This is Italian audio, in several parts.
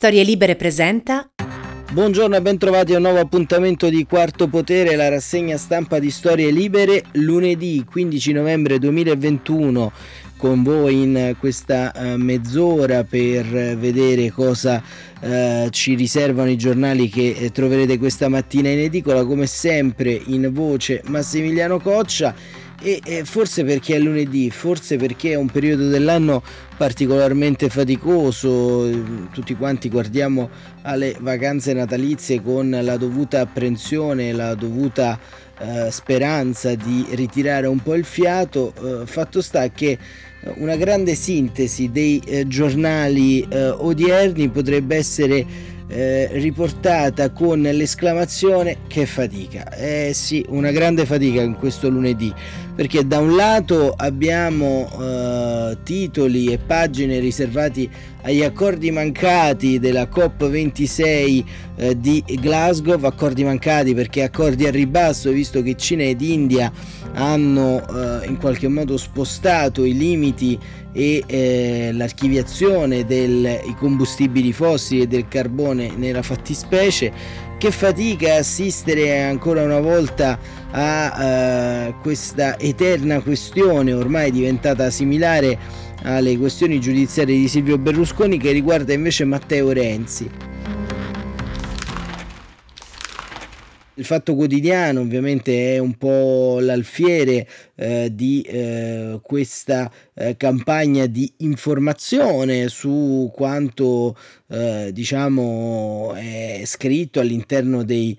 Storie Libere presenta Buongiorno e bentrovati a un nuovo appuntamento di Quarto Potere, la rassegna stampa di Storie Libere, lunedì 15 novembre 2021 con voi in questa uh, mezz'ora per vedere cosa uh, ci riservano i giornali che eh, troverete questa mattina in edicola, come sempre in voce Massimiliano Coccia e, e forse perché è lunedì, forse perché è un periodo dell'anno particolarmente faticoso, tutti quanti guardiamo alle vacanze natalizie con la dovuta apprensione, la dovuta eh, speranza di ritirare un po' il fiato, eh, fatto sta che una grande sintesi dei eh, giornali eh, odierni potrebbe essere eh, riportata con l'esclamazione che fatica. Eh sì, una grande fatica in questo lunedì, perché da un lato abbiamo eh, titoli e pagine riservati agli accordi mancati della COP26 eh, di Glasgow, accordi mancati perché accordi a ribasso, visto che Cina ed India hanno eh, in qualche modo spostato i limiti e eh, l'archiviazione dei combustibili fossili e del carbone nella fattispecie che fatica assistere ancora una volta a uh, questa eterna questione ormai diventata similare alle questioni giudiziarie di Silvio Berlusconi che riguarda invece Matteo Renzi. Il Fatto Quotidiano ovviamente è un po' l'alfiere eh, di eh, questa eh, campagna di informazione su quanto eh, diciamo è scritto all'interno dei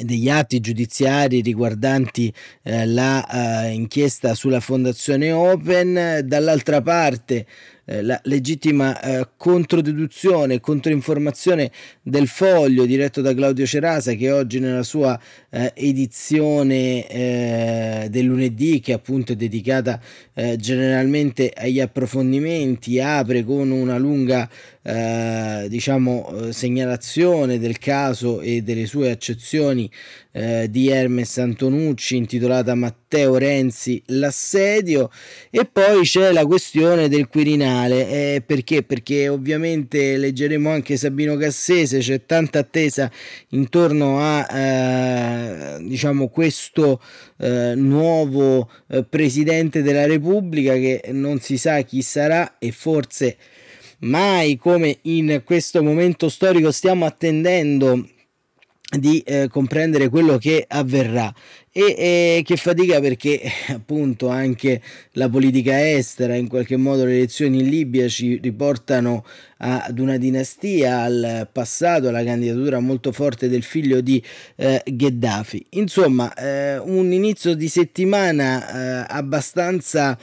degli atti giudiziari riguardanti eh, la uh, inchiesta sulla fondazione Open, dall'altra parte eh, la legittima eh, controdeduzione, controinformazione del foglio diretto da Claudio Cerasa che oggi nella sua eh, edizione eh, del lunedì che appunto è dedicata eh, generalmente agli approfondimenti apre con una lunga eh, diciamo segnalazione del caso e delle sue accezioni di Hermes Antonucci intitolata Matteo Renzi l'assedio e poi c'è la questione del Quirinale. Eh, perché? Perché ovviamente leggeremo anche Sabino Cassese, c'è tanta attesa intorno a eh, diciamo questo eh, nuovo eh, presidente della Repubblica che non si sa chi sarà e forse mai come in questo momento storico stiamo attendendo di eh, comprendere quello che avverrà. E, e, che fatica perché appunto anche la politica estera in qualche modo le elezioni in Libia ci riportano ad una dinastia al passato alla candidatura molto forte del figlio di eh, Gheddafi. Insomma eh, un inizio di settimana eh, abbastanza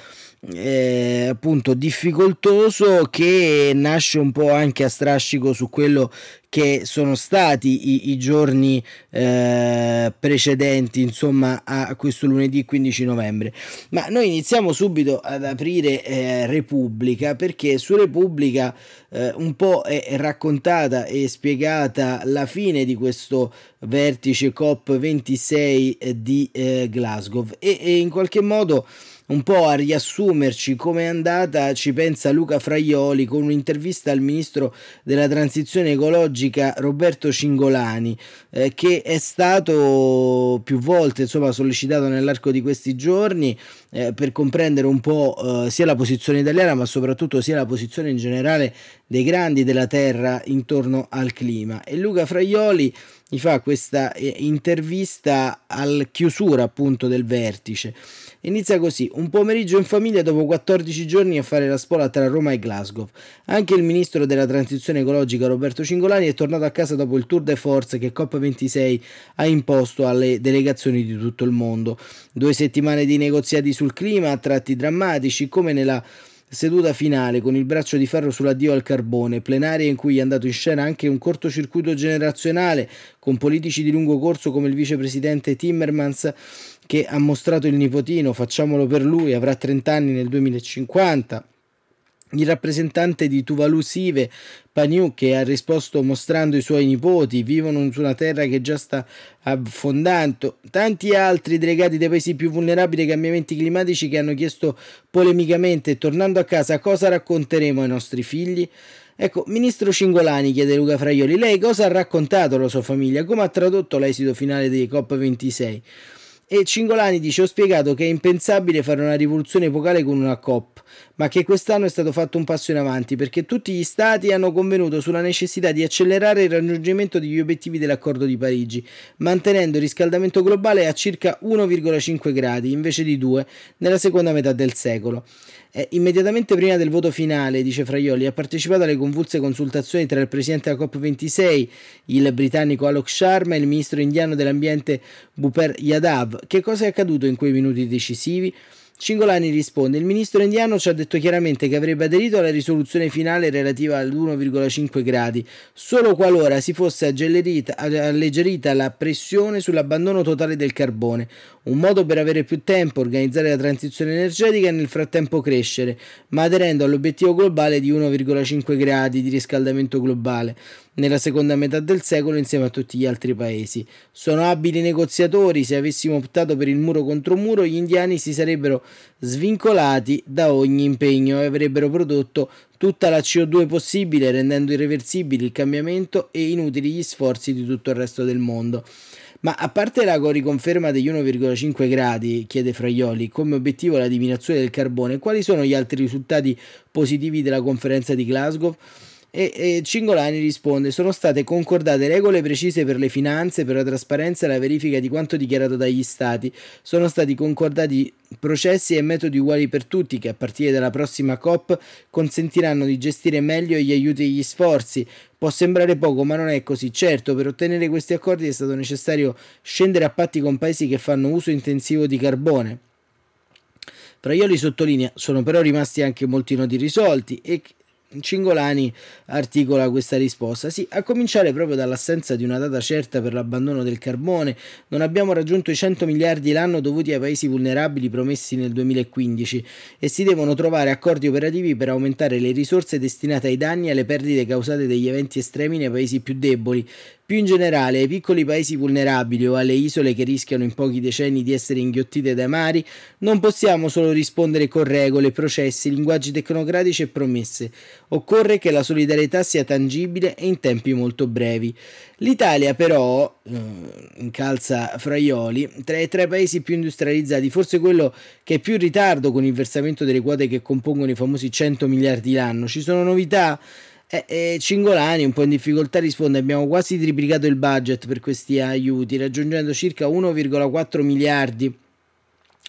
eh, appunto difficoltoso che nasce un po' anche a strascico su quello che sono stati i, i giorni eh, precedenti insomma a questo lunedì 15 novembre. Ma noi iniziamo subito ad aprire eh, Repubblica perché su Repubblica eh, un po' è raccontata e spiegata la fine di questo vertice COP26 di eh, Glasgow. E, e in qualche modo un po' a riassumerci come è andata ci pensa Luca Fraioli con un'intervista al ministro della transizione ecologica Roberto Cingolani eh, che è stato più volte insomma, sollecitato nell'arco di questi giorni eh, per comprendere un po' eh, sia la posizione italiana ma soprattutto sia la posizione in generale dei grandi della terra intorno al clima. E Luca Fraioli gli fa questa eh, intervista al chiusura appunto del vertice Inizia così, un pomeriggio in famiglia dopo 14 giorni a fare la spola tra Roma e Glasgow. Anche il ministro della transizione ecologica Roberto Cingolani è tornato a casa dopo il tour de force che COP26 ha imposto alle delegazioni di tutto il mondo. Due settimane di negoziati sul clima, a tratti drammatici, come nella seduta finale con il braccio di ferro sull'addio al carbone, plenaria in cui è andato in scena anche un cortocircuito generazionale con politici di lungo corso come il vicepresidente Timmermans che ha mostrato il nipotino, facciamolo per lui, avrà 30 anni nel 2050. Il rappresentante di Tuvalu Sive, Paniu, che ha risposto mostrando i suoi nipoti, vivono su una terra che già sta affondando. Tanti altri delegati dei paesi più vulnerabili ai cambiamenti climatici che hanno chiesto polemicamente, tornando a casa, cosa racconteremo ai nostri figli? Ecco, ministro Cingolani, chiede Luca Fraioli, lei cosa ha raccontato alla sua famiglia? Come ha tradotto l'esito finale dei COP26? E Cingolani dice: Ho spiegato che è impensabile fare una rivoluzione epocale con una COP, ma che quest'anno è stato fatto un passo in avanti perché tutti gli stati hanno convenuto sulla necessità di accelerare il raggiungimento degli obiettivi dell'accordo di Parigi, mantenendo il riscaldamento globale a circa 1,5 gradi invece di 2 nella seconda metà del secolo. Eh, immediatamente prima del voto finale, dice Fraioli, ha partecipato alle convulse consultazioni tra il presidente della COP26, il britannico Alok Sharma, e il ministro indiano dell'ambiente Buper Yadav. Che cosa è accaduto in quei minuti decisivi? Cingolani risponde: Il ministro indiano ci ha detto chiaramente che avrebbe aderito alla risoluzione finale relativa al 1,5 gradi solo qualora si fosse alleggerita la pressione sull'abbandono totale del carbone, un modo per avere più tempo, organizzare la transizione energetica e nel frattempo crescere, ma aderendo all'obiettivo globale di 1,5 gradi di riscaldamento globale nella seconda metà del secolo insieme a tutti gli altri paesi. Sono abili negoziatori, se avessimo optato per il muro contro muro gli indiani si sarebbero svincolati da ogni impegno e avrebbero prodotto tutta la CO2 possibile rendendo irreversibile il cambiamento e inutili gli sforzi di tutto il resto del mondo. Ma a parte la riconferma degli 1,5 gradi, chiede Fraioli, come obiettivo la diminuzione del carbone, quali sono gli altri risultati positivi della conferenza di Glasgow? E, e, Cingolani risponde: Sono state concordate regole precise per le finanze, per la trasparenza e la verifica di quanto dichiarato dagli Stati. Sono stati concordati processi e metodi uguali per tutti, che a partire dalla prossima COP consentiranno di gestire meglio gli aiuti e gli sforzi. Può sembrare poco, ma non è così. Certo, per ottenere questi accordi è stato necessario scendere a patti con paesi che fanno uso intensivo di carbone. Fraioli sottolinea, sono però rimasti anche molti nodi risolti e Cingolani articola questa risposta. Sì, a cominciare proprio dall'assenza di una data certa per l'abbandono del carbone, non abbiamo raggiunto i 100 miliardi l'anno dovuti ai paesi vulnerabili promessi nel 2015 e si devono trovare accordi operativi per aumentare le risorse destinate ai danni e alle perdite causate dagli eventi estremi nei paesi più deboli, più in generale, ai piccoli paesi vulnerabili o alle isole che rischiano in pochi decenni di essere inghiottite dai mari, non possiamo solo rispondere con regole, processi, linguaggi tecnocratici e promesse. Occorre che la solidarietà sia tangibile e in tempi molto brevi. L'Italia però, eh, incalza Fraioli, tra i tre paesi più industrializzati, forse quello che è più in ritardo con il versamento delle quote che compongono i famosi 100 miliardi l'anno. Ci sono novità? Eh, eh, Cingolani, un po' in difficoltà, risponde: Abbiamo quasi triplicato il budget per questi aiuti, raggiungendo circa 1,4 miliardi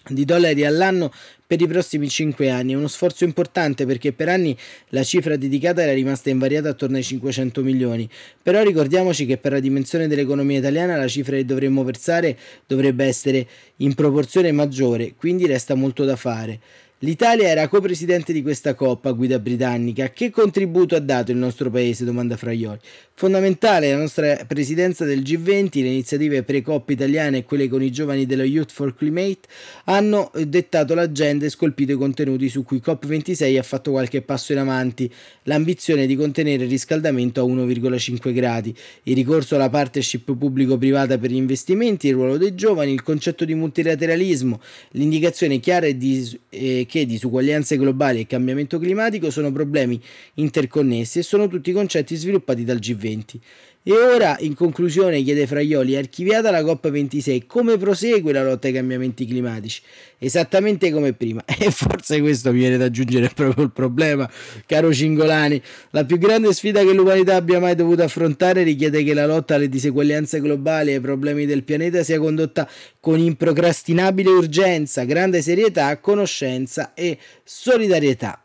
di dollari all'anno per i prossimi 5 anni. Uno sforzo importante perché per anni la cifra dedicata era rimasta invariata attorno ai 500 milioni. Però ricordiamoci che per la dimensione dell'economia italiana la cifra che dovremmo versare dovrebbe essere in proporzione maggiore, quindi resta molto da fare. L'Italia era copresidente di questa Coppa guida britannica. Che contributo ha dato il nostro paese? domanda Fraioli. Fondamentale la nostra presidenza del G20, le iniziative pre-Coppa italiane e quelle con i giovani dello Youth for Climate hanno dettato l'agenda e scolpito i contenuti su cui COP26 ha fatto qualche passo in avanti. L'ambizione di contenere il riscaldamento a 1,5 gradi, il ricorso alla partnership pubblico-privata per gli investimenti, il ruolo dei giovani, il concetto di multilateralismo, l'indicazione chiara e di, eh, che disuguaglianze globali e cambiamento climatico sono problemi interconnessi e sono tutti concetti sviluppati dal G20. E ora, in conclusione, chiede Fraioli, archiviata la COP26, come prosegue la lotta ai cambiamenti climatici? Esattamente come prima. E forse questo viene da aggiungere proprio il problema, caro Cingolani. La più grande sfida che l'umanità abbia mai dovuto affrontare richiede che la lotta alle diseguaglianze globali e ai problemi del pianeta sia condotta con improcrastinabile urgenza, grande serietà, conoscenza e solidarietà.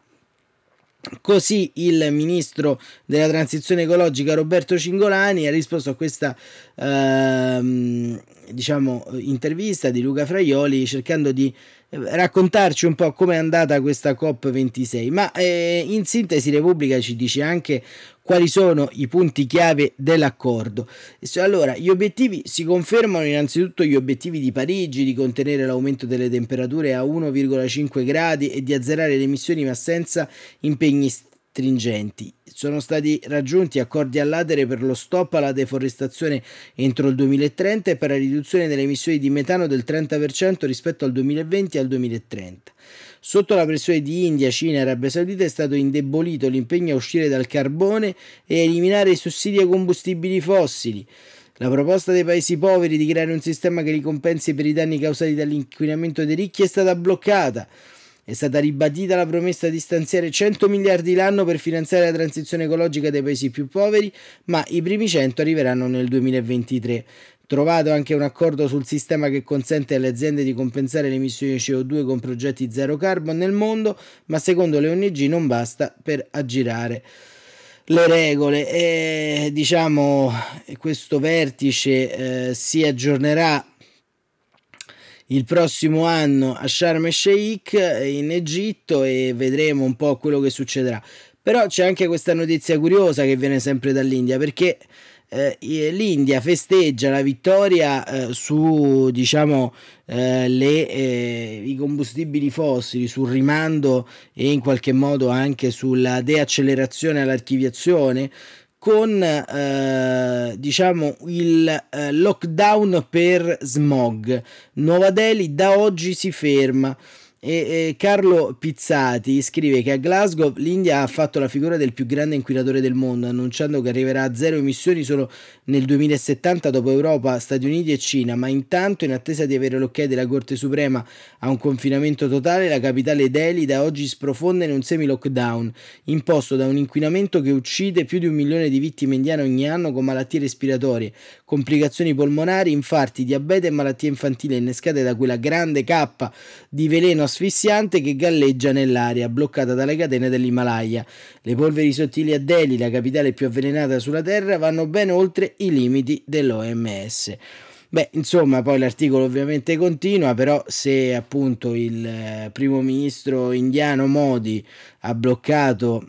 Così il ministro della transizione ecologica Roberto Cingolani ha risposto a questa ehm, diciamo, intervista di Luca Fraioli cercando di raccontarci un po' come è andata questa COP26, ma eh, in sintesi Repubblica ci dice anche quali sono i punti chiave dell'accordo. Allora, gli obiettivi si confermano innanzitutto gli obiettivi di Parigi di contenere l'aumento delle temperature a 1,5 gradi e di azzerare le emissioni ma senza impegni stringenti. Sono stati raggiunti accordi all'Adere per lo stop alla deforestazione entro il 2030 e per la riduzione delle emissioni di metano del 30% rispetto al 2020 e al 2030. Sotto la pressione di India, Cina e Arabia Saudita è stato indebolito l'impegno a uscire dal carbone e a eliminare i sussidi ai combustibili fossili. La proposta dei paesi poveri di creare un sistema che ricompensi per i danni causati dall'inquinamento dei ricchi è stata bloccata. È stata ribadita la promessa di stanziare 100 miliardi l'anno per finanziare la transizione ecologica dei paesi più poveri, ma i primi 100 arriveranno nel 2023. Trovato anche un accordo sul sistema che consente alle aziende di compensare le emissioni di CO2 con progetti zero carbon nel mondo, ma secondo le ONG non basta per aggirare le regole e diciamo questo vertice eh, si aggiornerà il prossimo anno a Sharm el Sheikh in Egitto e vedremo un po' quello che succederà. Però c'è anche questa notizia curiosa che viene sempre dall'India perché eh, l'India festeggia la vittoria eh, su diciamo eh, le, eh, i combustibili fossili, sul rimando e in qualche modo anche sulla deaccelerazione all'archiviazione con eh, diciamo il eh, lockdown per smog. Nuova Delhi da oggi si ferma. E, e Carlo Pizzati scrive che a Glasgow l'India ha fatto la figura del più grande inquinatore del mondo, annunciando che arriverà a zero emissioni solo nel 2070 dopo Europa, Stati Uniti e Cina, ma intanto in attesa di avere l'ok della Corte Suprema a un confinamento totale, la capitale Delhi da oggi sprofonda in un semi-lockdown, imposto da un inquinamento che uccide più di un milione di vittime indiane ogni anno con malattie respiratorie, complicazioni polmonari, infarti, diabete e malattie infantili innescate da quella grande cappa di veleno asfissiante che galleggia nell'aria, bloccata dalle catene dell'Himalaya. Le polveri sottili a Delhi, la capitale più avvelenata sulla Terra, vanno ben oltre i limiti dell'OMS. Beh, insomma, poi l'articolo ovviamente continua, però se appunto il eh, primo ministro indiano Modi ha bloccato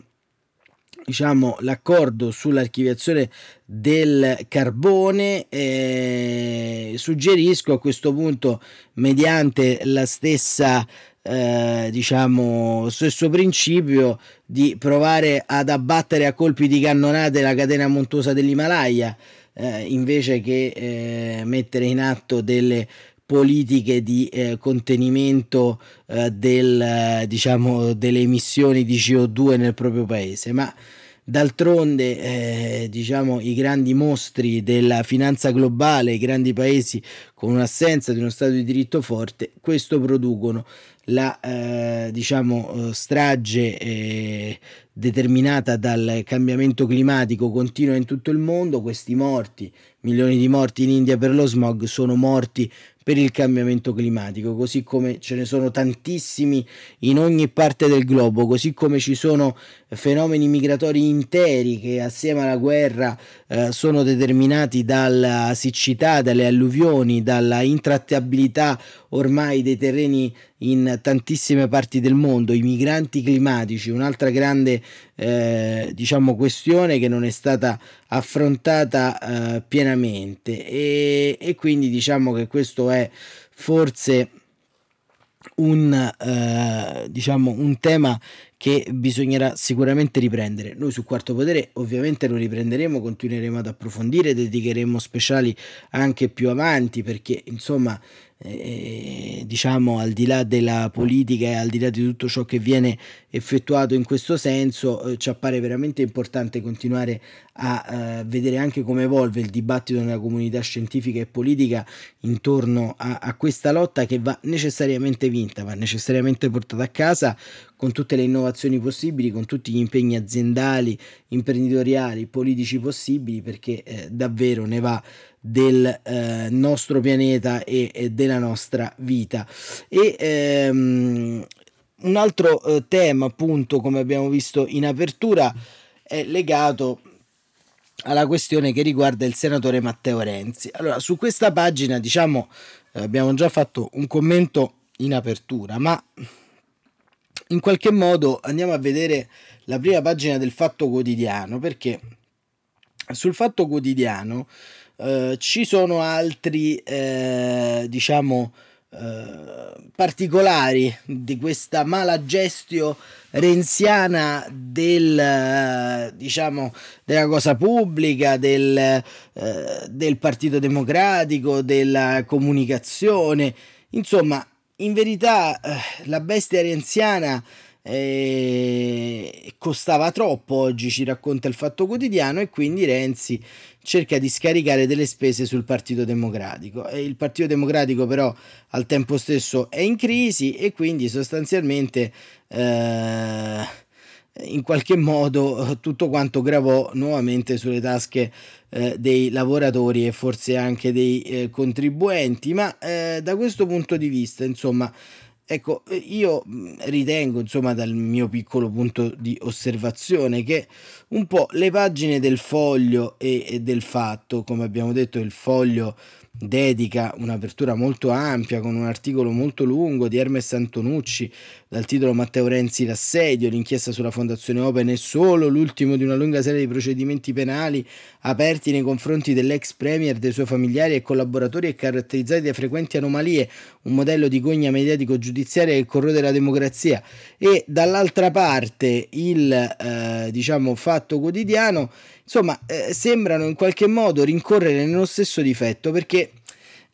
diciamo, l'accordo sull'archiviazione del carbone, eh, suggerisco a questo punto, mediante la stessa eh, diciamo stesso principio di provare ad abbattere a colpi di cannonate la catena montuosa dell'Himalaya eh, invece che eh, mettere in atto delle politiche di eh, contenimento eh, del, diciamo, delle emissioni di CO2 nel proprio paese. Ma D'altronde, eh, diciamo, i grandi mostri della finanza globale, i grandi paesi con un'assenza di uno Stato di diritto forte, questo producono la eh, diciamo, eh, strage eh, determinata dal cambiamento climatico continua in tutto il mondo, questi morti, milioni di morti in India per lo smog, sono morti per il cambiamento climatico, così come ce ne sono tantissimi in ogni parte del globo, così come ci sono fenomeni migratori interi che assieme alla guerra eh, sono determinati dalla siccità, dalle alluvioni, dalla intrattabilità ormai dei terreni in tantissime parti del mondo, i migranti climatici, un'altra grande eh, diciamo questione che non è stata affrontata eh, pienamente e, e, quindi diciamo che questo è forse un, eh, diciamo, un tema che bisognerà sicuramente riprendere. Noi su Quarto Potere ovviamente lo riprenderemo, continueremo ad approfondire, dedicheremo speciali anche più avanti perché insomma eh, diciamo al di là della politica e al di là di tutto ciò che viene effettuato in questo senso eh, ci appare veramente importante continuare a eh, vedere anche come evolve il dibattito nella comunità scientifica e politica intorno a, a questa lotta che va necessariamente vinta, va necessariamente portata a casa con tutte le innovazioni possibili, con tutti gli impegni aziendali, imprenditoriali, politici possibili, perché eh, davvero ne va del eh, nostro pianeta e, e, della nostra vita. E ehm, un altro eh, tema, appunto, come abbiamo visto in apertura, è legato alla questione che riguarda il senatore Matteo Renzi. Allora, su questa pagina, diciamo, eh, abbiamo già fatto un commento in apertura, ma in qualche modo andiamo a vedere la prima pagina del Fatto Quotidiano, perché sul Fatto Quotidiano eh, ci sono altri, eh, diciamo, eh, particolari di questa mala gestio renziana del, diciamo, della cosa pubblica, del, eh, del Partito Democratico, della comunicazione. Insomma, in verità eh, la bestia renziana eh, costava troppo oggi, ci racconta il Fatto Quotidiano, e quindi Renzi cerca di scaricare delle spese sul Partito Democratico. E il Partito Democratico però al tempo stesso è in crisi e quindi sostanzialmente eh, in qualche modo tutto quanto gravò nuovamente sulle tasche eh, dei lavoratori e forse anche dei eh, contribuenti, ma eh, da questo punto di vista, insomma, Ecco, io ritengo, insomma, dal mio piccolo punto di osservazione, che un po' le pagine del foglio e, e del fatto, come abbiamo detto, il foglio dedica un'apertura molto ampia con un articolo molto lungo di Hermes Antonucci dal titolo Matteo Renzi l'assedio, l'inchiesta sulla Fondazione Open è solo l'ultimo di una lunga serie di procedimenti penali aperti nei confronti dell'ex premier, dei suoi familiari e collaboratori e caratterizzati da frequenti anomalie, un modello di gogna mediatico-giudiziaria che corrode la democrazia. E dall'altra parte il eh, diciamo fatto quotidiano insomma eh, sembrano in qualche modo rincorrere nello stesso difetto perché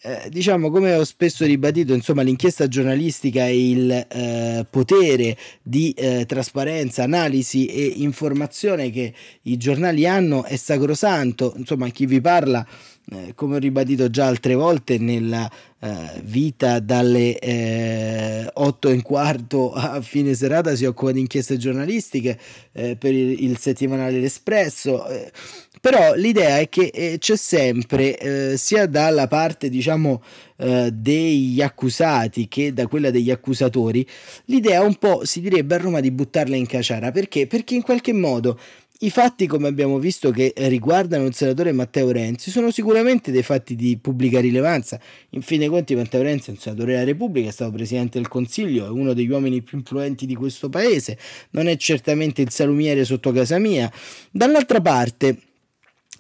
eh, diciamo come ho spesso ribadito insomma l'inchiesta giornalistica e il eh, potere di eh, trasparenza analisi e informazione che i giornali hanno è sacrosanto. Insomma chi vi parla eh, come ho ribadito già altre volte nella eh, vita dalle eh, 8 e un quarto a fine serata si occupa di inchieste giornalistiche eh, per il, il, settimanale L'Espresso eh, però l'idea è che eh, c'è sempre eh, sia dalla parte diciamo degli accusati che da quella degli accusatori l'idea un po' si direbbe a Roma di buttarla in caciara. Perché? Perché in qualche modo i fatti, come abbiamo visto, che riguardano il senatore Matteo Renzi sono sicuramente dei fatti di pubblica rilevanza. In fin dei conti, Matteo Renzi è un senatore della Repubblica, è stato presidente del Consiglio, è uno degli uomini più influenti di questo paese, non è certamente il salumiere sotto casa mia. Dall'altra parte,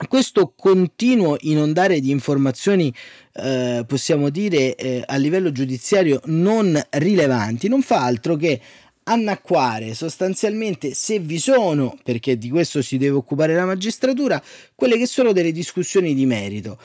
questo continuo inondare di informazioni, eh, possiamo dire, eh, a livello giudiziario non rilevanti, non fa altro che annacquare sostanzialmente se vi sono, perché di questo si deve occupare la magistratura, quelle che sono delle discussioni di merito.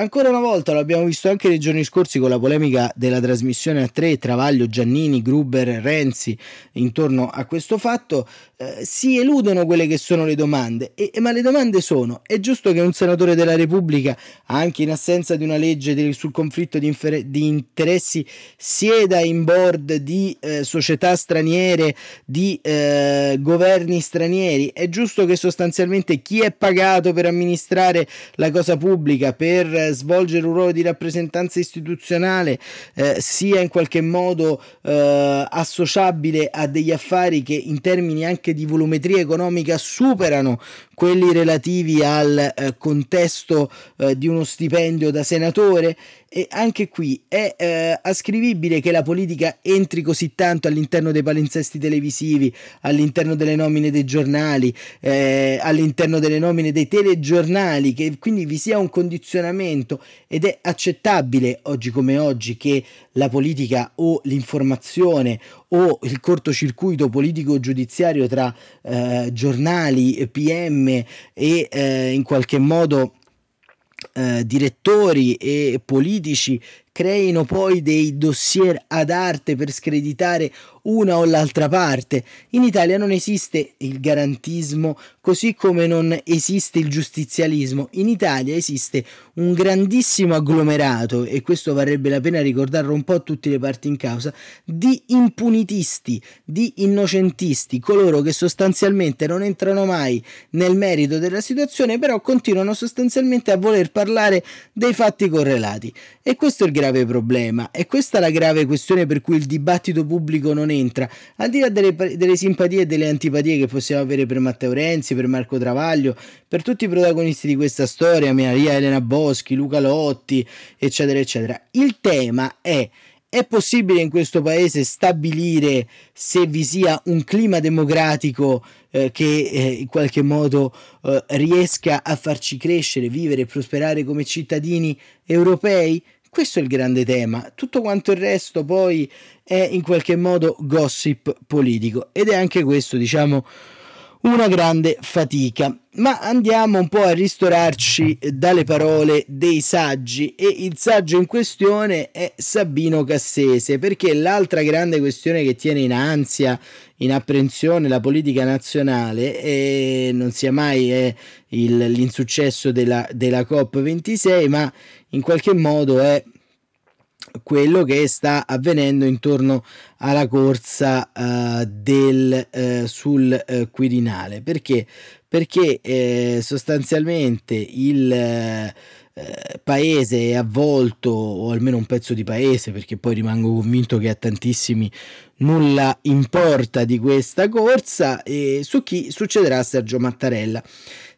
Ancora una volta lo abbiamo visto anche nei giorni scorsi con la polemica della trasmissione a tre Travaglio, Giannini, Gruber, Renzi intorno a questo fatto, eh, si eludono quelle che sono le domande, e, ma le domande sono, è giusto che un senatore della Repubblica, anche in assenza di una legge del, sul conflitto di, infer- di, interessi, sieda in board di eh, società straniere, di eh, governi stranieri? È giusto che sostanzialmente chi è pagato per amministrare la cosa pubblica, per svolgere un ruolo di rappresentanza istituzionale eh, sia in qualche modo eh, associabile a degli affari che in termini anche di volumetria economica superano quelli relativi al eh, contesto eh, di uno stipendio da senatore? E anche qui è eh, ascrivibile che la politica entri così tanto all'interno dei palinsesti televisivi, all'interno delle nomine dei giornali, eh, all'interno delle nomine dei telegiornali, che quindi vi sia un condizionamento ed è accettabile oggi come oggi che la politica o l'informazione o il cortocircuito politico-giudiziario tra eh, giornali, PM e eh, in qualche modo eh, direttori e politici creino poi dei dossier ad arte per screditare una o l'altra parte. In Italia non esiste il garantismo così come non esiste il giustizialismo. In Italia esiste un grandissimo agglomerato, e questo varrebbe la pena ricordarlo un po' a tutte le parti in causa, di impunitisti, di innocentisti, coloro che sostanzialmente non entrano mai nel merito della situazione, però continuano sostanzialmente a voler parlare dei fatti correlati. E questo è il grave problema, e questa è la grave questione per cui il dibattito pubblico non entra, al di là delle, delle simpatie e delle antipatie che possiamo avere per Matteo Renzi, per Marco Travaglio, per tutti i protagonisti di questa storia, Maria Elena Boschi, Luca Lotti, eccetera, eccetera. Il tema è è possibile in questo paese stabilire se vi sia un clima democratico eh, che eh, in qualche modo eh, riesca a farci crescere, vivere e prosperare come cittadini europei? Questo è il grande tema. Tutto quanto il resto poi è in qualche modo gossip politico ed è anche questo, diciamo, una grande fatica. Ma andiamo un po' a ristorarci dalle parole dei saggi e il saggio in questione è Sabino Cassese perché l'altra grande questione che tiene in ansia, in apprensione la politica nazionale e non sia mai è il, l'insuccesso della, della COP26 ma in qualche modo è quello che sta avvenendo intorno alla corsa uh, del, uh, sul uh, Quirinale. Perché? Perché sostanzialmente il paese è avvolto, o almeno un pezzo di paese, perché poi rimango convinto che a tantissimi nulla importa di questa corsa, e su chi succederà Sergio Mattarella.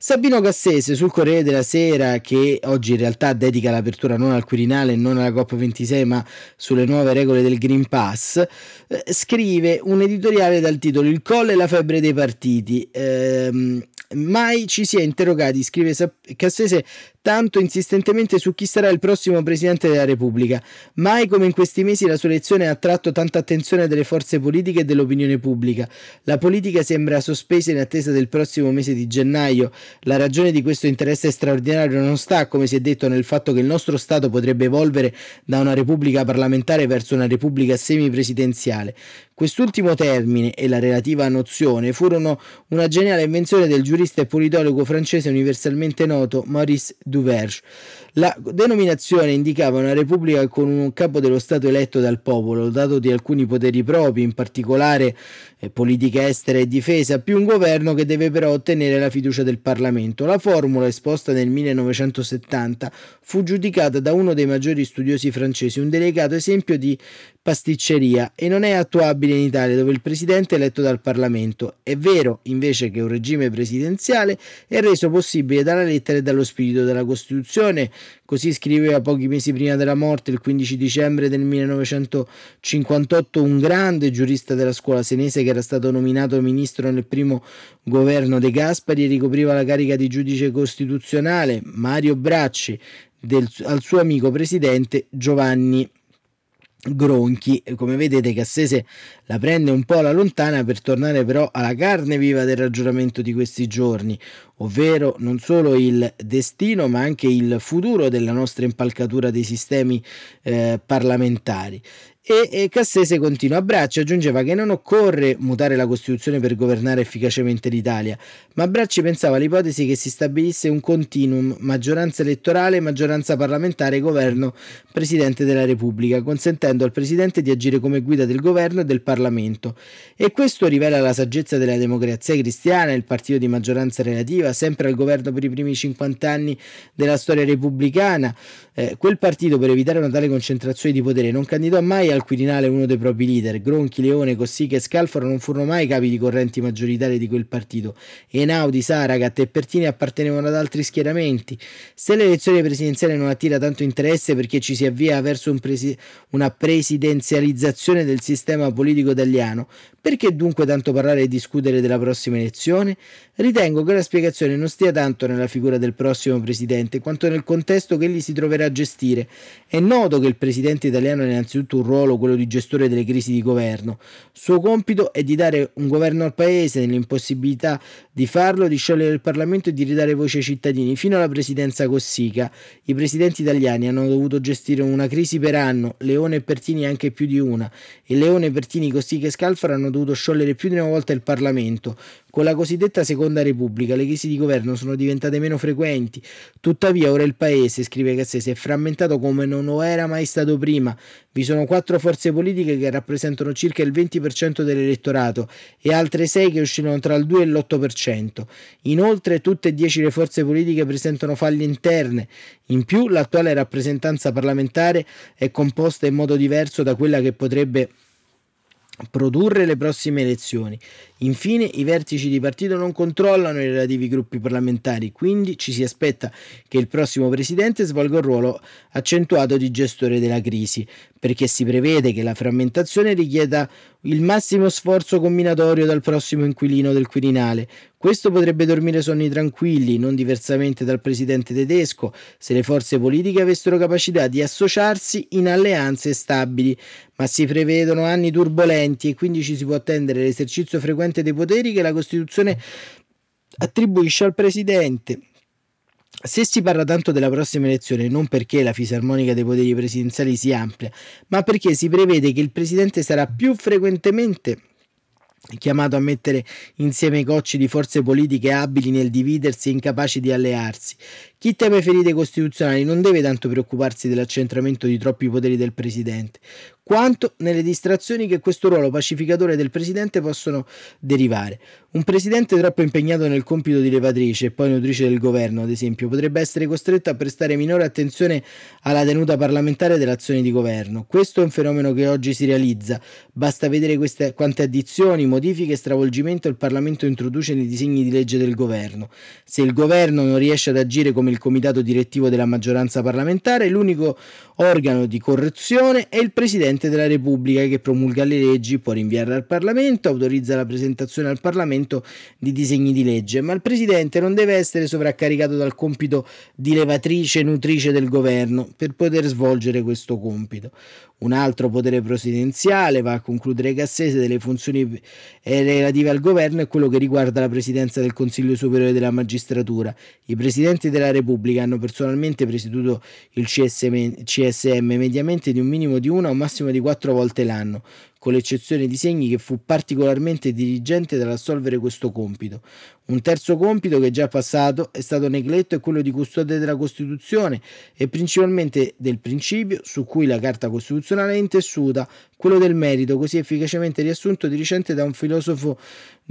Sabino Cassese sul Corriere della Sera, che oggi in realtà dedica l'apertura non al Quirinale, non alla COP26, ma sulle nuove regole del Green Pass, eh, scrive un editoriale dal titolo Il colle e la febbre dei partiti. Eh, mai ci si è interrogati, scrive Cassese, tanto insistentemente su chi sarà il prossimo Presidente della Repubblica. Mai come in questi mesi la sua elezione ha attratto tanta attenzione delle forze politiche e dell'opinione pubblica. La politica sembra sospesa in attesa del prossimo mese di gennaio. La ragione di questo interesse straordinario non sta, come si è detto, nel fatto che il nostro Stato potrebbe evolvere da una Repubblica parlamentare verso una Repubblica semipresidenziale. Quest'ultimo termine e la relativa nozione furono una geniale invenzione del giurista e politologo francese universalmente noto Maurice Duverge. La denominazione indicava una repubblica con un capo dello Stato eletto dal popolo, dotato di alcuni poteri propri, in particolare eh, politica estera e difesa, più un governo che deve però ottenere la fiducia del Parlamento. La formula, esposta nel 1970, fu giudicata da uno dei maggiori studiosi francesi un delicato esempio di pasticceria e non è attuabile in Italia dove il presidente è eletto dal Parlamento. È vero invece che un regime presidenziale è reso possibile dalla lettera e dallo spirito della Costituzione, così scriveva pochi mesi prima della morte, il 15 dicembre del 1958, un grande giurista della scuola senese che era stato nominato ministro nel primo governo De Gaspari e ricopriva la carica di giudice costituzionale, Mario Bracci, del, al suo amico presidente Giovanni Gronchi. Come vedete Cassese la prende un po' alla lontana per tornare però alla carne viva del ragionamento di questi giorni, ovvero non solo il destino ma anche il futuro della nostra impalcatura dei sistemi eh, parlamentari. E, e Cassese continua a Bracci aggiungeva che non occorre mutare la Costituzione per governare efficacemente l'Italia, ma Bracci pensava all'ipotesi che si stabilisse un continuum maggioranza elettorale, maggioranza parlamentare, governo, Presidente della Repubblica, consentendo al Presidente di agire come guida del governo e del Parlamento. E questo rivela la saggezza della democrazia cristiana, il partito di maggioranza relativa, sempre al governo per i primi 50 anni della storia repubblicana. Eh, quel partito, per evitare una tale concentrazione di potere, non candidò mai al Quirinale uno dei propri leader. Gronchi, Leone, Cossiga e Scalfaro non furono mai capi di correnti maggioritarie di quel partito. Einaudi, Saragat e Pertini appartenevano ad altri schieramenti. Se l'elezione presidenziale non attira tanto interesse perché ci si avvia verso un presi- una presidenzializzazione del sistema politico italiano, perché dunque tanto parlare e discutere della prossima elezione? Ritengo che la spiegazione non stia tanto nella figura del prossimo presidente, quanto nel contesto che egli si troverà a gestire. È noto che il presidente italiano ha innanzitutto un ruolo, quello di gestore delle crisi di governo. Suo compito è di dare un governo al paese, nell'impossibilità di farlo, di sciogliere il Parlamento e di ridare voce ai cittadini. Fino alla presidenza Cossica, i presidenti italiani hanno dovuto gestire una crisi per anno, Leone e Pertini anche più di una, e Leone, Pertini, Cossica e Scalfaro hanno dovuto sciogliere più di una volta il Parlamento. Con la cosiddetta Seconda Repubblica le crisi di governo sono diventate meno frequenti, tuttavia ora il paese, scrive Cassese, è frammentato come non lo era mai stato prima. Vi sono quattro forze politiche che rappresentano circa il 20% dell'elettorato e altre sei che oscillano tra il 2 e l'8%. Inoltre tutte e dieci le forze politiche presentano faglie interne. In più l'attuale rappresentanza parlamentare è composta in modo diverso da quella che potrebbe produrre le prossime elezioni. Infine, i vertici di partito non controllano i relativi gruppi parlamentari, quindi ci si aspetta che il prossimo presidente svolga un ruolo accentuato di gestore della crisi, perché si prevede che la frammentazione richieda il massimo sforzo combinatorio dal prossimo inquilino del Quirinale. Questo potrebbe dormire sonni tranquilli, non diversamente dal presidente tedesco, se le forze politiche avessero capacità di associarsi in alleanze stabili, ma si prevedono anni turbolenti e quindi ci si può attendere l'esercizio frequente dei poteri che la Costituzione attribuisce al Presidente. Se si parla tanto della prossima elezione non perché la fisarmonica dei poteri presidenziali si amplia, ma perché si prevede che il Presidente sarà più frequentemente chiamato a mettere insieme i cocci di forze politiche abili nel dividersi e incapaci di allearsi. Chi teme ferite costituzionali non deve tanto preoccuparsi dell'accentramento di troppi poteri del Presidente, quanto nelle distrazioni che questo ruolo pacificatore del Presidente possono derivare. Un Presidente troppo impegnato nel compito di levatrice e poi nutrice del governo, ad esempio, potrebbe essere costretto a prestare minore attenzione alla tenuta parlamentare dell'azione di governo. Questo è un fenomeno che oggi si realizza. Basta vedere queste, quante addizioni, modifiche e stravolgimento il Parlamento introduce nei disegni di legge del governo. Se il governo non riesce ad agire come il comitato direttivo della maggioranza parlamentare, l'unico organo di correzione è il Presidente della Repubblica che promulga le leggi, può rinviarle al Parlamento, autorizza la presentazione al Parlamento di disegni di legge, ma il Presidente non deve essere sovraccaricato dal compito di levatrice e nutrice del governo per poter svolgere questo compito. Un altro potere presidenziale va a concludere Cassese delle funzioni eh, relative al governo è quello che riguarda la presidenza del Consiglio Superiore della Magistratura. I presidenti della Repubblica hanno personalmente presieduto il CSM, CSM mediamente di un minimo di una o massimo di quattro volte l'anno con l'eccezione di Segni che fu particolarmente dirigente dall'assolvere questo compito. Un terzo compito che già passato è stato negletto è quello di custode della Costituzione e principalmente del principio su cui la Carta Costituzionale è intessuta, quello del merito, così efficacemente riassunto di recente da un filosofo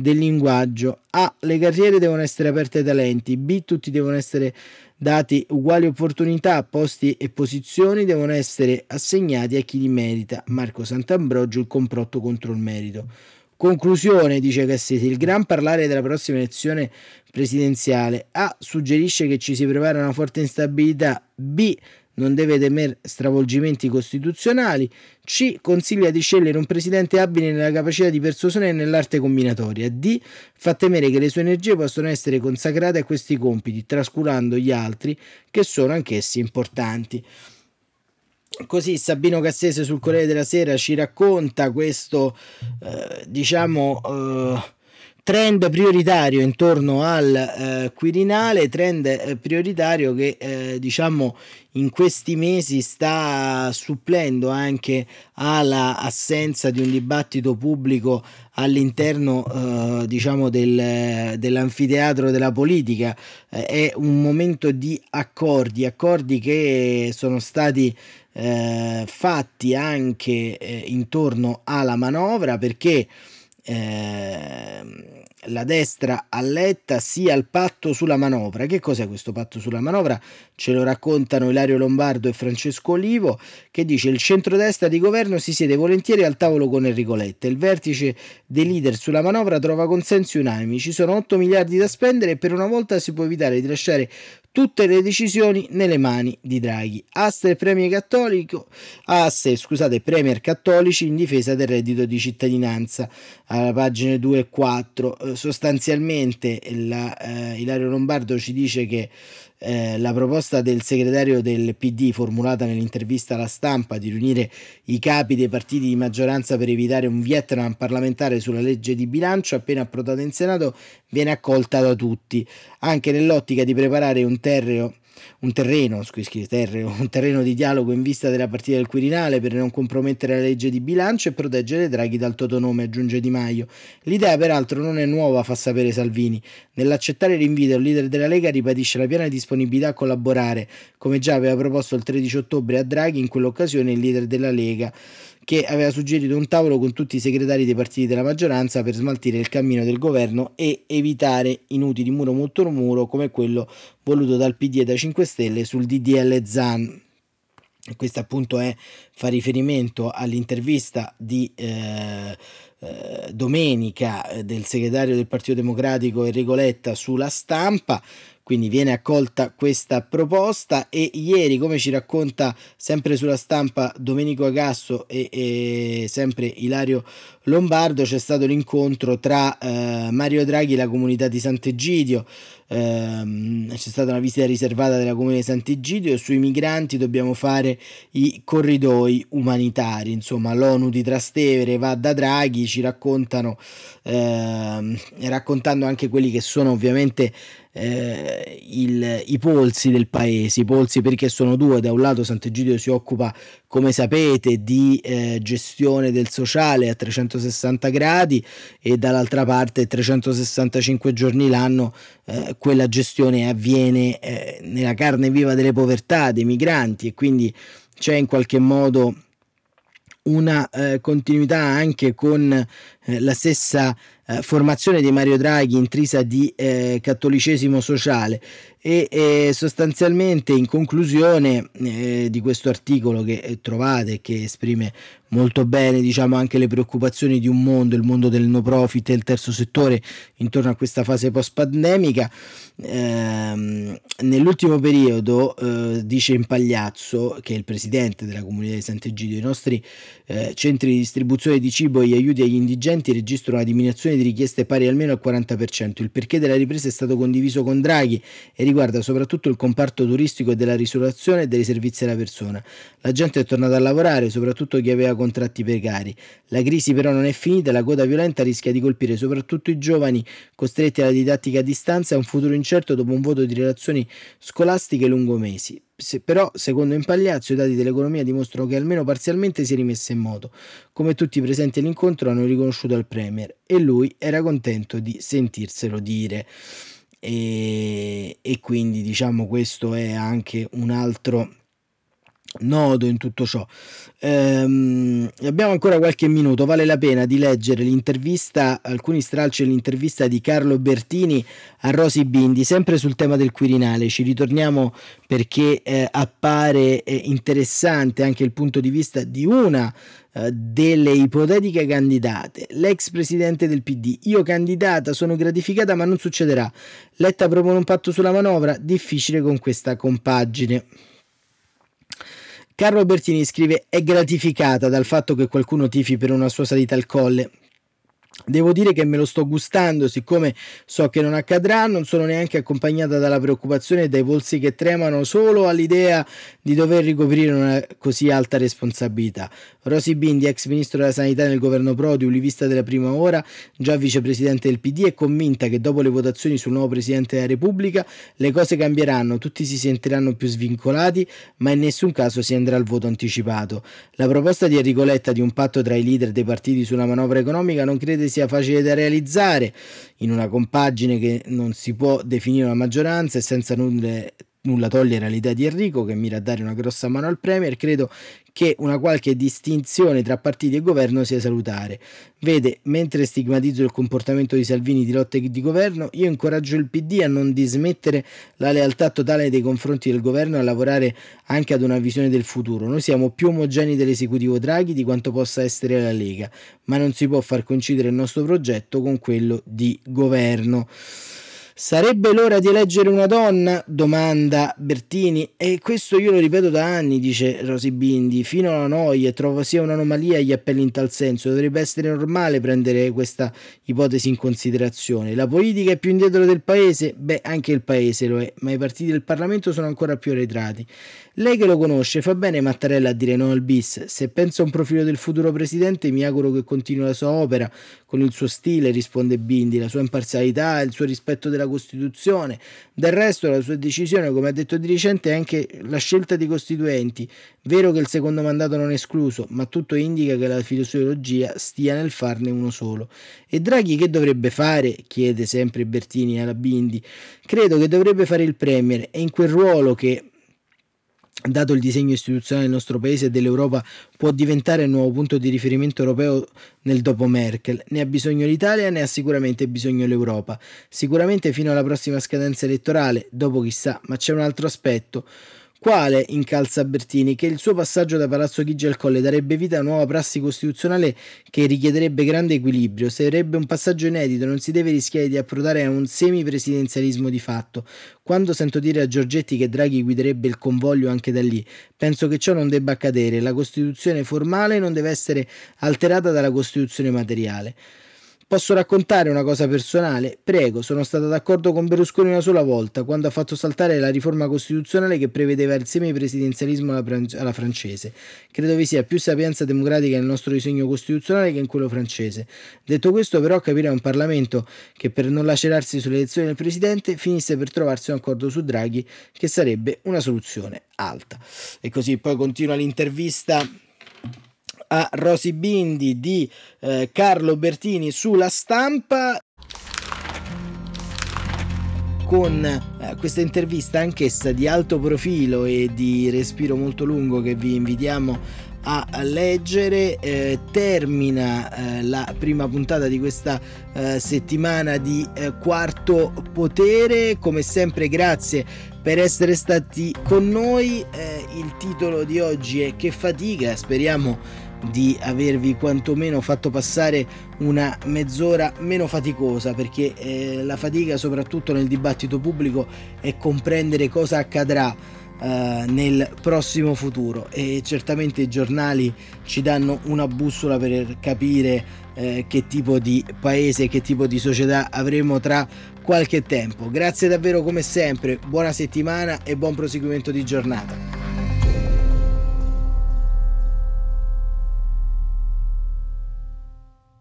del linguaggio. A. Le carriere devono essere aperte ai talenti. B. Tutti devono essere dati uguali opportunità, posti e posizioni devono essere assegnati a chi li merita. Marco Sant'Ambrogio, il complotto contro il merito. Conclusione, dice Cassese, il gran parlare della prossima elezione presidenziale A suggerisce che ci si prepara una forte instabilità, B non deve temere stravolgimenti costituzionali. C. Consiglia di scegliere un presidente abile nella capacità di persuasione e nell'arte combinatoria. D. Fa temere che le sue energie possano essere consacrate a questi compiti, trascurando gli altri che sono anch'essi importanti. Così Sabino Cassese sul Corriere della Sera ci racconta questo, eh, diciamo, eh, trend prioritario intorno al eh, Quirinale, trend eh, prioritario che eh, diciamo in questi mesi sta supplendo anche all'assenza di un dibattito pubblico all'interno eh, diciamo del, dell'anfiteatro della politica. Eh, è un momento di accordi accordi che sono stati eh, fatti anche intorno alla manovra perché eh, la destra a Letta sia il patto sulla manovra. Che cos'è questo patto sulla manovra? Ce lo raccontano Ilario Lombardo e Francesco Olivo, che dice il centrodestra di governo si siede volentieri al tavolo con Enrico Letta. Il vertice dei leader sulla manovra trova consensi unanimi. Ci sono 8 miliardi da spendere e per una volta si può evitare di lasciare tutte le decisioni nelle mani di Draghi. Aste Premier cattolico, asse, scusate, Premier cattolici in difesa del reddito di cittadinanza. Alla pagina 2 e 4 eh, sostanzialmente la, eh, Ilario Lombardo ci dice che eh, la proposta del segretario del PD formulata nell'intervista alla stampa di riunire i capi dei partiti di maggioranza per evitare un Vietnam parlamentare sulla legge di bilancio appena approdata in Senato viene accolta da tutti, anche nell'ottica di preparare un terreo un terreno, terreno, un terreno di dialogo in vista della partita del Quirinale per non compromettere la legge di bilancio e proteggere Draghi dal totonome, aggiunge Di Maio. L'idea peraltro non è nuova, fa sapere Salvini. Nell'accettare l'invito, il leader della Lega ribadisce la piena disponibilità a collaborare, come già aveva proposto il 13 ottobre a Draghi, in quell'occasione il leader della Lega che aveva suggerito un tavolo con tutti i segretari dei partiti della maggioranza per smaltire il cammino del governo e evitare inutili muro molto muro come quello voluto dal PD e dai 5 Stelle sul DDL ZAN. Questo appunto è, fa riferimento all'intervista di eh, eh, domenica eh, del segretario del Partito Democratico Enrico Letta sulla stampa quindi viene accolta questa proposta e ieri, come ci racconta sempre sulla stampa Domenico Agasso e, e sempre Ilario Lombardo, c'è stato l'incontro tra eh, Mario Draghi e la comunità di Sant'Egidio. Eh, c'è stata una visita riservata della comune di Sant'Egidio sui migranti dobbiamo fare i corridoi umanitari. Insomma, l'ONU di Trastevere va da Draghi, ci raccontano, eh, raccontando anche quelli che sono ovviamente eh, il, i polsi del paese, i polsi perché sono due, da un lato Sant'Egidio si occupa come sapete di eh, gestione del sociale a 360 gradi e dall'altra parte 365 giorni l'anno eh, quella gestione avviene eh, nella carne viva delle povertà, dei migranti e quindi c'è in qualche modo una eh, continuità anche con eh, la stessa eh, formazione di Mario Draghi intrisa di eh, cattolicesimo sociale. E eh, sostanzialmente in conclusione eh, di questo articolo che trovate e che esprime molto bene diciamo anche le preoccupazioni di un mondo, il mondo del no profit e il terzo settore intorno a questa fase post pandemica ehm, nell'ultimo periodo eh, dice Impagliazzo che è il presidente della comunità di Sant'Egidio i nostri eh, centri di distribuzione di cibo e gli aiuti agli indigenti registrano una diminuzione di richieste pari almeno al 40% il perché della ripresa è stato condiviso con Draghi e riguarda soprattutto il comparto turistico e della ristorazione e dei servizi alla persona. La gente è tornata a lavorare soprattutto chi aveva contratti precari. La crisi però non è finita e la coda violenta rischia di colpire soprattutto i giovani costretti alla didattica a distanza e a un futuro incerto dopo un voto di relazioni scolastiche lungo mesi. Se, però, secondo Impagliazzo, i dati dell'economia dimostrano che almeno parzialmente si è rimessa in moto. Come tutti i presenti all'incontro hanno riconosciuto al Premier e lui era contento di sentirselo dire. E, e quindi diciamo questo è anche un altro nodo in tutto ciò. Ehm, abbiamo ancora qualche minuto, vale la pena di leggere l'intervista, alcuni stralci dell'intervista di Carlo Bertini a Rosi Bindi, sempre sul tema del Quirinale. Ci ritorniamo perché eh, appare eh, interessante anche il punto di vista di una eh, delle ipotetiche candidate. L'ex presidente del PD, io candidata, sono gratificata ma non succederà. Letta propone un patto sulla manovra, difficile con questa compagine. Carlo Bertini scrive è gratificata dal fatto che qualcuno tifi per una sua salita al colle. Devo dire che me lo sto gustando, siccome so che non accadrà, non sono neanche accompagnata dalla preoccupazione e dai polsi che tremano solo all'idea di dover ricoprire una così alta responsabilità. Rosy Bindi, ex ministro della sanità nel governo Prodi, ulivista della prima ora, già vicepresidente del PD, è convinta che dopo le votazioni sul nuovo presidente della Repubblica le cose cambieranno, tutti si sentiranno più svincolati, ma in nessun caso si andrà al voto anticipato. La proposta di Enrico Letta di un patto tra i leader dei partiti sulla manovra economica non crede sia facile da realizzare in una compagine che non si può definire una maggioranza e senza nulla nulla togliere all'idea di Enrico che mira a dare una grossa mano al Premier, credo che una qualche distinzione tra partiti e governo sia salutare. Vede, mentre stigmatizzo il comportamento di Salvini di lotta e di governo, io incoraggio il PD a non dismettere la lealtà totale nei confronti del governo e a lavorare anche ad una visione del futuro. Noi siamo più omogenei dell'esecutivo Draghi di quanto possa essere la Lega, ma non si può far coincidere il nostro progetto con quello di governo. Sarebbe l'ora di eleggere una donna? domanda Bertini. E questo io lo ripeto da anni, dice Rosy Bindi, fino alla noia, trovo sia un'anomalia gli appelli in tal senso. Dovrebbe essere normale prendere questa ipotesi in considerazione. La politica è più indietro del paese? Beh, anche il paese lo è, ma i partiti del Parlamento sono ancora più arretrati. Lei che lo conosce fa bene Mattarella a dire no al bis. Se pensa a un profilo del futuro presidente, mi auguro che continui la sua opera con il suo stile, risponde Bindi, la sua imparzialità, il suo rispetto della Costituzione. Del resto, la sua decisione, come ha detto di recente, è anche la scelta dei costituenti. Vero che il secondo mandato non è escluso, ma tutto indica che la filosofia stia nel farne uno solo. E Draghi che dovrebbe fare? chiede sempre Bertini alla Bindi. Credo che dovrebbe fare il Premier e in quel ruolo che dato il disegno istituzionale del nostro paese e dell'Europa, può diventare il nuovo punto di riferimento europeo nel dopo Merkel. Ne ha bisogno l'Italia, ne ha sicuramente bisogno l'Europa. Sicuramente fino alla prossima scadenza elettorale, dopo chissà, ma c'è un altro aspetto. Quale incalza Bertini che il suo passaggio da Palazzo Chigi al Colle darebbe vita a una nuova prassi costituzionale che richiederebbe grande equilibrio, sarebbe un passaggio inedito, non si deve rischiare di approdare a un semipresidenzialismo di fatto. Quando sento dire a Giorgetti che Draghi guiderebbe il convoglio anche da lì, penso che ciò non debba accadere, la Costituzione formale non deve essere alterata dalla Costituzione materiale. Posso raccontare una cosa personale? Prego, sono stata d'accordo con Berlusconi una sola volta, quando ha fatto saltare la riforma costituzionale che prevedeva il semipresidenzialismo alla, francese. Credo vi sia più sapienza democratica nel nostro disegno costituzionale che in quello francese. Detto questo, però, capire un Parlamento che per non lacerarsi sulle elezioni del Presidente finisse per trovarsi un accordo su Draghi, che sarebbe una soluzione alta. E così poi continua l'intervista a Rosy Bindi di eh, Carlo Bertini sulla stampa con eh, questa intervista anch'essa di alto profilo e di respiro molto lungo che vi invitiamo a leggere. Eh, termina eh, la prima puntata di questa eh, settimana di eh, Quarto Potere. Come sempre, grazie per essere stati con noi. Eh, il titolo di oggi è Che fatica, speriamo di avervi quantomeno fatto passare una mezz'ora meno faticosa perché eh, la fatica soprattutto nel dibattito pubblico è comprendere cosa accadrà eh, nel prossimo futuro e certamente i giornali ci danno una bussola per capire eh, che tipo di paese, che tipo di società avremo tra qualche tempo. Grazie davvero come sempre, buona settimana e buon proseguimento di giornata.